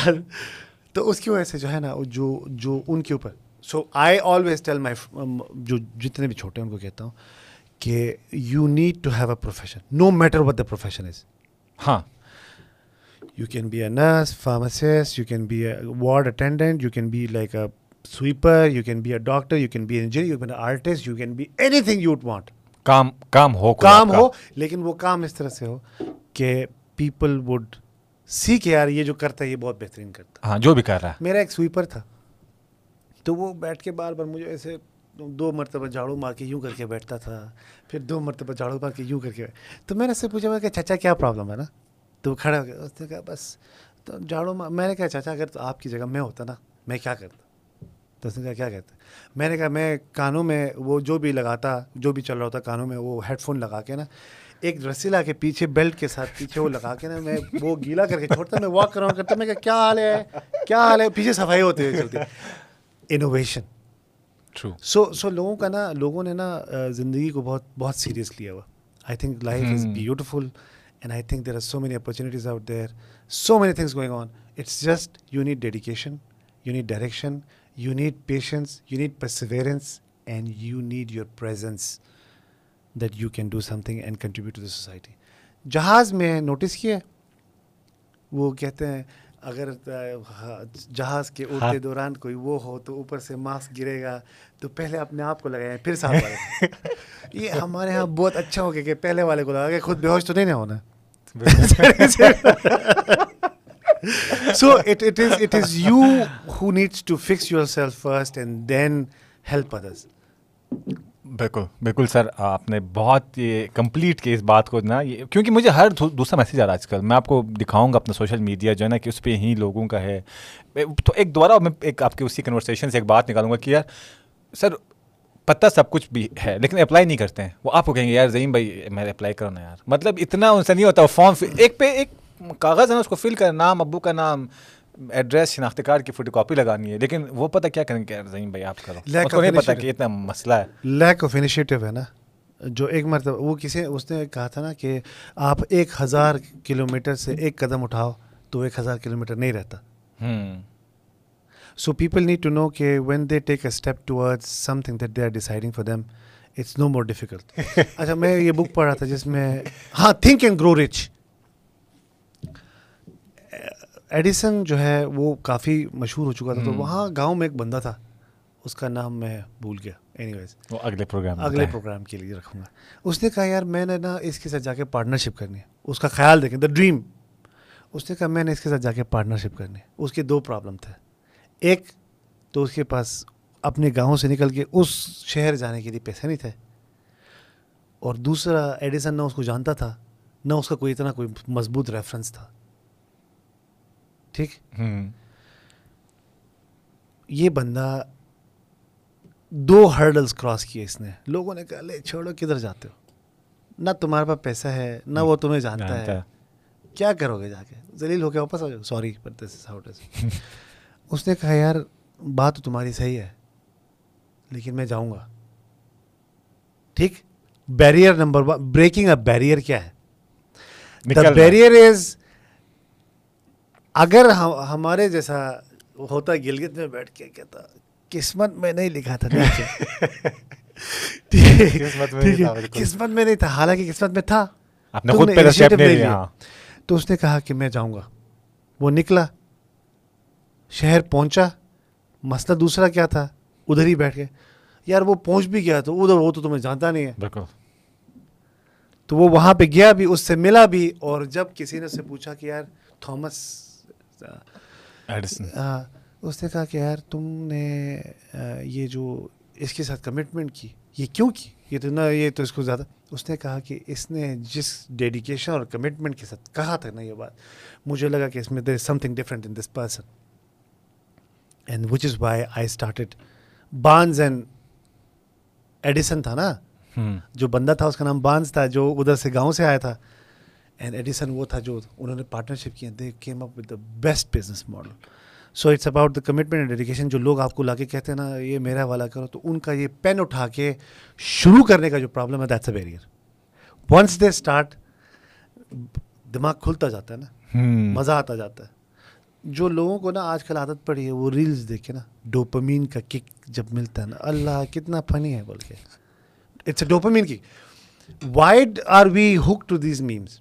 تو اس کی وجہ سے جو ہے نا جو جو ان کے اوپر سو آئی آلویز ٹیل مائی جو جتنے بھی چھوٹے ہیں ان کو کہتا ہوں کہ you need to have a profession no matter what the profession is ہاں a nurse, pharmacist, you can be a ward attendant, you can be like a sweeper, you can be a doctor, you can be an engineer, you can be an artist, you can be anything you would want. کام کام ہو کام۔ ہو لیکن وہ کام اس طرح سے ہو کہ people would سی کہ یار یہ جو کرتا ہے یہ بہت بہترین کرتا ہاں جو بھی کر رہا ہے۔ ہے میرا ایک سویپر تھا۔ تو وہ بیٹھ کے بار بار مجھے ایسے دو مرتبہ جھاڑو مار کے یوں کر کے بیٹھتا تھا پھر دو مرتبہ جھاڑو مار کے یوں کر کے تو میں نے اس سے پوچھا میں کہ چچا کیا پرابلم ہے نا؟ تو وہ کھڑا ہو گیا اس نے کہا بس تو جھاڑو مار میں نے کہا چچا اگر تو آپ کی جگہ میں ہوتا نا میں کیا کرتا؟ تو اس نے کہا کیا کہتا میں نے کہا میں کانوں میں وہ جو بھی لگاتا جو بھی چل رہا ہوتا کانوں میں وہ ہیڈ فون لگا کے نا ایک رسی لا کے پیچھے بیلٹ کے ساتھ پیچھے وہ لگا کے نا میں وہ گیلا کر کے چھوڑتا میں واک کر رہا ہوں کرتا میں کہ کیا حال ہے؟ کیا حال ہے؟ پیچھے صفائی ہوتے ہوئے چلتی۔ انوویشن ٹرو سو سو لوگوں کا نا لوگوں نے نا زندگی کو بہت بہت سیریس لیا ہوا۔ I think life is beautiful and I think there are so many opportunities out there so many things going on it's just you need dedication you need direction you need patience you need perseverance and you need your presence that you can do something and contribute to the society جہاز میں notice کیا وہ کہتے ہیں اگر جہاز کے اڑتے دوران کوئی وہ ہو تو اوپر سے ماسک گرے گا تو پہلے اپنے آپ کو لگائیں پھر صاف والے۔ یہ ہمارے یہاں بہت اچھا ہو گیا کہ پہلے والے کو لگا کے خود بے ہوش تو نہیں نہ ہونا۔ So it it is it is you who needs to fix yourself first and then help others بالکل بالکل سر، آپ نے بہت یہ کمپلیٹ کی اس بات کو نا، یہ کیونکہ مجھے ہر دوسرا میسیج آ رہا ہے آج کل۔ میں آپ کو دکھاؤں گا اپنا سوشل میڈیا جو ہے نا کہ اس پہ ہی لوگوں کا ہے۔ تو ایک دوبارہ میں ایک آپ کے اسی کنورسیشن سے ایک بات نکالوں گا کہ یار، سر، پتہ سب کچھ بھی ہے، لیکن اپلائی نہیں کرتے ہیں۔ وہ آپ کو کہیں گے، یار زعیم بھائی، میں اپلائی کرو نا یار۔ مطلب اتنا ان سے نہیں ہوتا فارم ایک پہ ایک کاغذ ہے نا، اس کو فل کر نام، ابو کا نام ایڈریس شناختی کارڈ کی فوٹو کاپی لگانی ہے لیکن وہ پتہ کیا کریں گے؟ زعیم بھائی آپ کو نہیں پتا کہ اتنا مسئلہ ہے۔ لیک آف انیشیٹو ہے نا۔ جو ایک مرتبہ وہ کسی اس نے کہا تھا نا کہ آپ ایک ہزار کلو میٹر سے ایک قدم اٹھاؤ تو ایک ہزار کلو میٹر نہیں رہتا۔ So people need to know کہ when they take a step toward something that they are deciding for them it's no more difficult اچھا میں یہ بک پڑھ رہا تھا جس میں ہاں think and grow rich Edison جو ہے وہ کافی مشہور ہو چکا تھا تو وہاں گاؤں میں ایک بندہ تھا اس کا نام میں بھول گیا۔ اینی ویز وہ اگلے پروگرام اگلے پروگرام کے لیے رکھوں گا۔ اس نے کہا یار میں نے نا اس کے ساتھ جا کے پارٹنرشپ کرنی ہے۔ اس کا خیال دیکھیں دا ڈریم اس نے کہا میں نے اس کے ساتھ جا کے پارٹنرشپ کرنی ہے۔ اس کے دو پرابلم تھے۔ ایک تو اس کے پاس اپنے گاؤں سے نکل کے اس شہر جانے کے لیے پیسے نہیں تھے۔ اور دوسرا ایڈیسن نہ اس کو جانتا تھا نہ اس کا کوئی اتنا کوئی مضبوط ریفرنس تھا۔ ٹھیک؟ یہ بندہ دو ہرڈلس کراس کیے اس نے۔ لوگوں نے کہا لے چھوڑو کدھر جاتے ہو؟ نہ تمہارے پاس پیسہ ہے نہ وہ تمہیں جانتا ہے۔ کیا کرو گے جا کے؟ ذلیل ہو کے واپس آ جاؤ۔ سوری اس نے کہا یار بات تو تمہاری صحیح ہے لیکن میں جاؤں گا۔ ٹھیک؟ Barrier number one breaking a barrier کیا ہے؟ بیریئر از اگر ہمارے جیسا ہوتا گلگت میں بیٹھ کے کہتا قسمت میں نہیں لکھا تھا قسمت میں نہیں تھا حالانکہ قسمت میں تھا۔ تو اس نے کہا کہ میں جاؤں گا۔ وہ نکلا۔ شہر پہنچا۔ مسئلہ دوسرا کیا تھا؟ ادھر ہی بیٹھ کے یار وہ پہنچ بھی گیا تو ادھر وہ تو تمہیں جانتا نہیں ہے۔ تو وہ وہاں پہ گیا بھی اس سے ملا بھی اور جب کسی نے سے پوچھا کہ یار تھامس اس نے کہا کہ یار تم نے یہ جو اس کے ساتھ کمٹمنٹ کی یہ کیوں کی؟ یہ تو نہ یہ تو اس کو زیادہ۔ اس نے کہا کہ اس نے جس ڈیڈیکیشن اور کمٹمنٹ کے ساتھ کہا تھا نا یہ بات مجھے لگا کہ اس میں there is something different in this person and which is why I started Barnes and Edison تھا نا۔ جو بندہ تھا اس کا نام بانز تھا جو ادھر سے گاؤں سے آیا تھا۔ اینڈ ایڈیسن وہ تھا جو انہوں نے پارٹنرشپ کیا they came up with the best business model so it's about the commitment and dedication جو لوگ آپ کو لا کے کہتے ہیں نا یہ میرا والا کرو تو ان کا یہ پین اٹھا کے شروع کرنے کا جو پرابلم ہے that's a barrier once they start دماغ کھلتا جاتا ہے نا. مزہ آتا جاتا ہے. جو لوگوں کو نا آج کل عادت پڑی ہے وہ ریلز دیکھے نا. ڈوپمین کا کک جب ملتا ہے نا. اللہ کتنا فنی ہے بول کے. اٹس اے ڈوپمین کی why are we hooked to these memes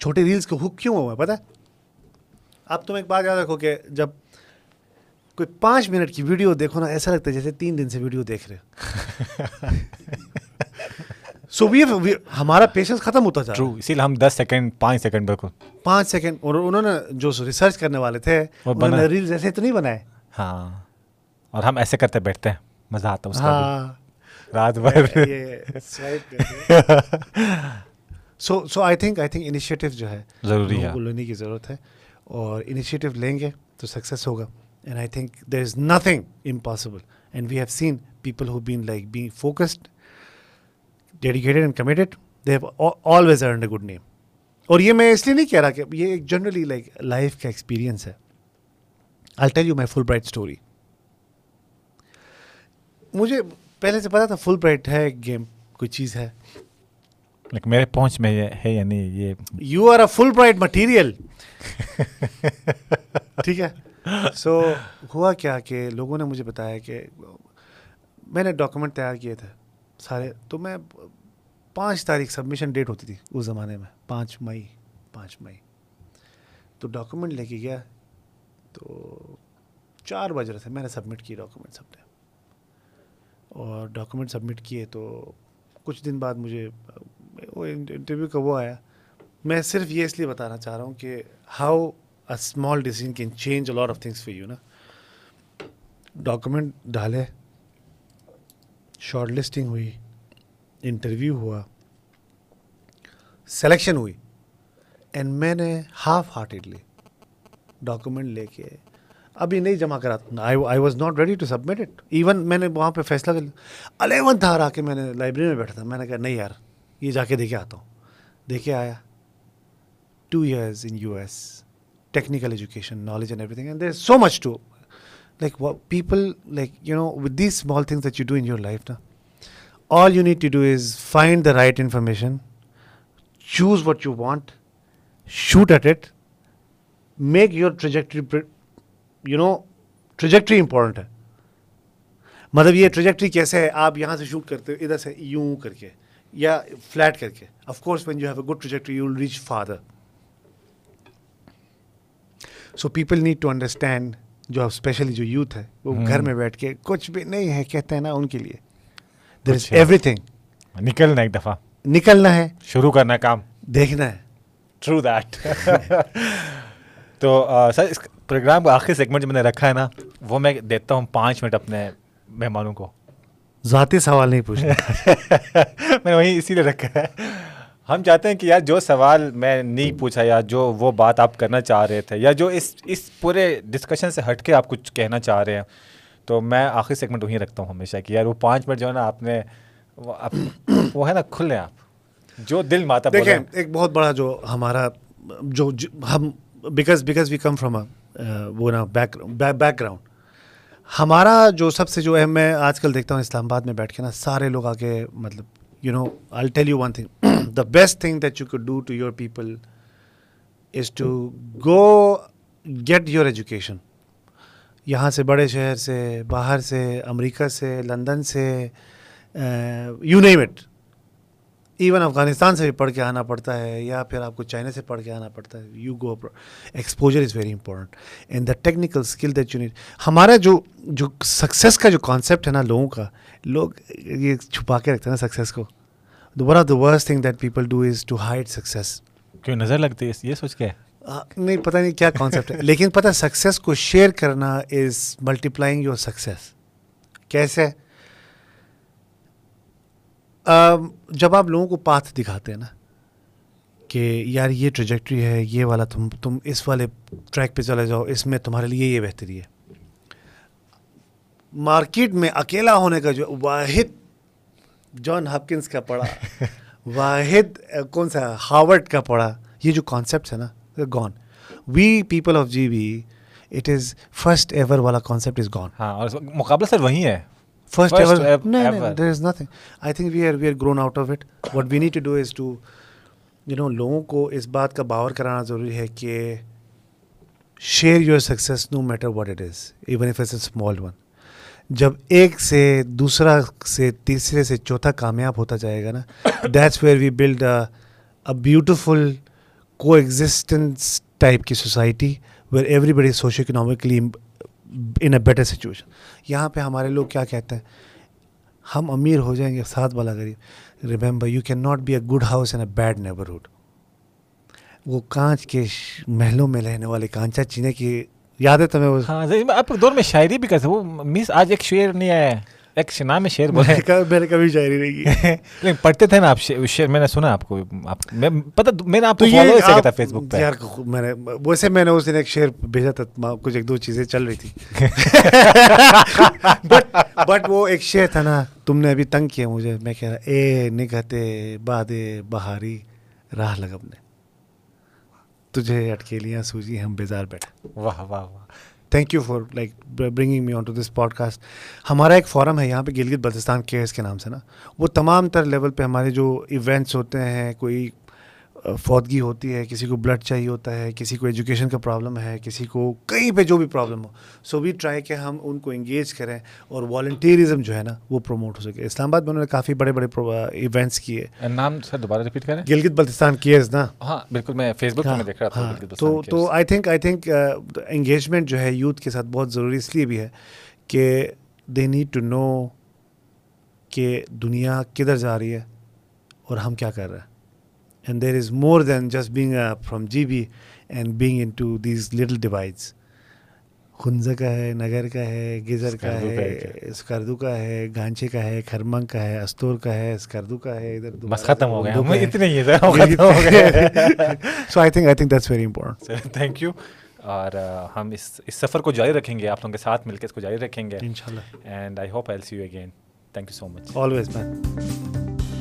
چھوٹے ریلس کو ہک کیوں ہوا ہے پتہ ہے؟ اب تم ایک بات یاد رکھو کہ جب کوئی پانچ منٹ کی ویڈیو دیکھو نا ایسا لگتا ہے جیسے تین دن سے ویڈیو دیکھ رہے سو وی ہمارا پیشنس ختم ہوتا جا ٹرو اسی لیے ہم دس سیکنڈ پانچ سیکنڈ بالکل۔ پانچ سیکنڈ اور انہوں نے جو ریسرچ کرنے والے تھے انہوں نے ریلز ایسے تو نہیں بنائے؟ ہاں۔ اور ہم ایسے کرتے بیٹھتے ہیں۔ مزہ آتا ہے اس کا ہاں۔ رات بھر۔ So so I think I think initiative جو ہے ضروری ہے۔ لینے کی ضرورت ہے اور انیشیٹو لیں گے تو سکسیس ہوگا and I think there is nothing impossible and we have seen people who been like being focused dedicated and committed they have always earned a good name اور یہ میں اس لیے نہیں کہہ رہا کہ یہ ایک جنرلی لائک لائف کا ایکسپیرینس ہے۔ I tell you my Fulbright story مجھے پہلے سے پتا تھا فل برائٹ ہے ایک گیم کوئی چیز ہے۔ لیکن میرے پہنچ میں ہے یا نہیں یہ you are a Fulbright material ٹھیک ہے سو ہوا کیا کہ لوگوں نے مجھے بتایا کہ میں نے ڈاکومنٹ تیار کیے تھے سارے تو میں پانچ تاریخ سبمیشن ڈیٹ ہوتی تھی اس زمانے میں پانچ مئی پانچ مئی تو ڈاکومنٹ لے کے گیا تو چار بج رہے تھے میں نے سبمٹ کیے ڈاکومنٹ سب نے اور ڈاکومنٹ سبمٹ کیے تو کچھ دن بعد مجھے وہ انٹرویو کا وہ آیا۔ میں صرف یہ اس لیے بتانا چاہ رہا ہوں کہ how a small decision can change lot of things for you نا ڈاکومنٹ ڈالے شارٹ لسٹنگ ہوئی انٹرویو ہوا سلیکشن ہوئی اینڈ میں نے ہاف ہارٹیڈلی ڈاکومنٹ لے کے ابھی نہیں جمع کرا۔ I was not ready to submit it even میں نے وہاں پہ فیصلہ کر لیا۔ الیونتھ آر آ کے میں نے لائبریری میں بیٹھا تھا۔ میں نے کہا، نہیں یار یہ جا کے دیکھے آتا ہوں۔ دیکھے آیا۔ Two years in U S technical education knowledge and everything and there so much to like people like you know with these small things that you do in your life نا all you need to do is find the right information choose what you want shoot at it make your trajectory you know trajectory important ہے مطلب یہ trajectory کیسے ہے آپ یہاں سے shoot کرتے ہو ادھر سے یوں کر کے یا فلیٹ کر کے. Of course when you have a good trajectory you will reach farther so people need to understand جو اسپیشلی جو یوتھ ہے وہ گھر میں بیٹھ کے کچھ بھی نہیں ہے کہتے ہیں نا ان کے لیے. دیر از ہے۔ ایوری تھنگ نکلنا ایک دفعہ. نکلنا ہے. شروع کرنا کام. دیکھنا ہے. ٹرو دیٹ تو سر اس پروگرام کا آخری سیگمنٹ جو میں نے رکھا ہے نا وہ میں دیتا ہوں پانچ منٹ اپنے مہمانوں کو. ذاتی سوال نہیں پوچھنا۔ میں نے وہیں اسی لیے رکھا ہے۔ ہم چاہتے ہیں کہ یار جو سوال میں نہیں پوچھا یا جو وہ بات آپ کرنا چاہ رہے تھے یا جو اس اس پورے ڈسکشن سے ہٹ کے آپ کچھ کہنا چاہ رہے ہیں۔ تو میں آخری سیگمنٹ وہیں رکھتا ہوں ہمیشہ کہ یار وہ پانچ منٹ جو ہے نا آپ نے وہ ہے نا کھلے آپ۔ جو دل ماتا دیکھیں ایک بہت بڑا جو ہمارا جو جو- ہم because because we come from وہ نا بیک بیک گراؤنڈ ہمارا جو سب سے جو ہے میں آج کل دیکھتا ہوں اسلام آباد میں بیٹھ کے نا، سارے لوگ آ کے مطلب you know I tell you one thing the best thing that you could do to your people is to go get your education یہاں سے بڑے شہر سے، باہر سے، امریکہ سے، لندن سے you name it even Afghanistan سے بھی پڑھ کے آنا پڑتا ہے یا پھر آپ کو چائنا سے پڑھ کے آنا پڑتا ہے you go exposure is very important and the technical skill that you need ہمارا جو جو سکسیس کا جو کانسیپٹ ہے نا لوگوں کا لوگ یہ چھپا کے رکھتے ہیں نا سکسیس کو. One of the worst thing that people do is to hide success کیوں نظر لگتی ہے؟ یہ سوچ کے؟ نہیں پتہ نہیں کیا کانسیپٹ ہے. لیکن پتہ سکسیس کو شیئر کرنا از ملٹیپلائنگ یور سکسیس کیسے؟ جب آپ لوگوں کو پاتھ دکھاتے ہیں نا کہ یار یہ ٹریجیکٹری ہے یہ والا تم تم اس والے ٹریک پہ چلے جاؤ اس میں تمہارے لیے یہ بہتری ہے۔ مارکیٹ میں اکیلا ہونے کا جو واحد جان ہپکنس کا پڑھا واحد کون سا ہاورڈ کا پڑھا یہ جو کانسیپٹس ہے نا gone we people of G B it is first ever والا کانسیپٹ از گون ہاں اور مقابلہ سر وہی ہے۔ First First ever ever. There is nothing I think we are we are grown out of it what we need to do is to you know لوگوں کو اس بات کا باور کرانا ضروری ہے کہ share your success no matter what it is even if it's a small one جب ایک سے دوسرا سے تیسرے سے چوتھا کامیاب ہوتا جائے گا نا that's where we build a beautiful coexistence type کی society where everybody socio economically in a better situation یہاں پہ ہمارے لوگ کیا کہتے ہیں؟ ہم امیر ہو جائیں گے ساتھ والا غریب۔ Remember you can not be a good house in a bad neighbourhood وہ کانچ کے محلوں میں رہنے والے کانچا چینے کی یاد ہے تمہیں وہ ہاں، آپ دور میں شاعری بھی کرتے وہ مس، آج ایک شعر نہیں آیا ہے۔ ایک شنا میں شعر بولے میں نے کبھی شاعری نہیں کی لیکن پڑھتے تھے نا آپ شعر میں نے سنا آپ کو پتہ میں نے آپ کو فالو ایسے تھا فیس بک پہ یار میں نے ویسے میں نے اس دن ایک شعر بھیجا تھا کچھ ایک دو چیزیں چل رہی تھی بٹ بٹ وہ ایک شعر تھا نا تم نے ابھی تنگ کیا مجھے میں کہہ رہا اے نگہتے بادے بہاری راہ لگم نے تجھے اٹکیلیاں سوجی ہم بیزار بیٹھے واہ واہ واہ thank you for like bringing me on to this podcast ہمارا ایک فورم ہے، یہاں پہ گلگت بلتستان کیئرس کے نام سے نا۔ وہ تمام تر لیول پہ ہمارے جو ایونٹس ہوتے ہیں، کوئی فوتگی ہوتی ہے کسی کو بلڈ چاہیے ہوتا ہے کسی کو ایجوکیشن کا پرابلم ہے کسی کو کہیں پہ جو بھی problem who. So we try کہ ہم ان کو انگیج کریں اور والنٹیرزم جو ہے نا وہ پروموٹ ہو سکے۔ اسلام آباد میں انہوں نے کافی بڑے بڑے ایونٹس کیے۔ نام سر دوبارہ ریپیٹ کریں؟ گلگت بلتستان کیئرز نا۔ ہاں بالکل میں فیس بک میں دیکھ رہا تھا تو تو I think I think engagement جو ہے یوتھ کے ساتھ بہت ضروری اس لیے بھی ہے کہ دے نیڈ ٹو نو کہ دنیا کدھر جا رہی ہے اور ہم کیا کر رہے ہیں۔ And there is more than just being from G B and being into these little divides Hunza کا ہے نگر کا ہے گزر کا ہے اسکردو کا ہے گانچے کا ہے کھرمنگ کا ہے استور کا ہے اسکردو کا ہے ادھر بس ختم ہو گیا اتنے ہی so I think I think that's very important thank you اور ہم اس اس سفر کو جاری رکھیں گے آپ لوگوں کے ساتھ مل کے اس کو جاری رکھیں گے ان شاء اللہ and I hope I see you again thank you so much always man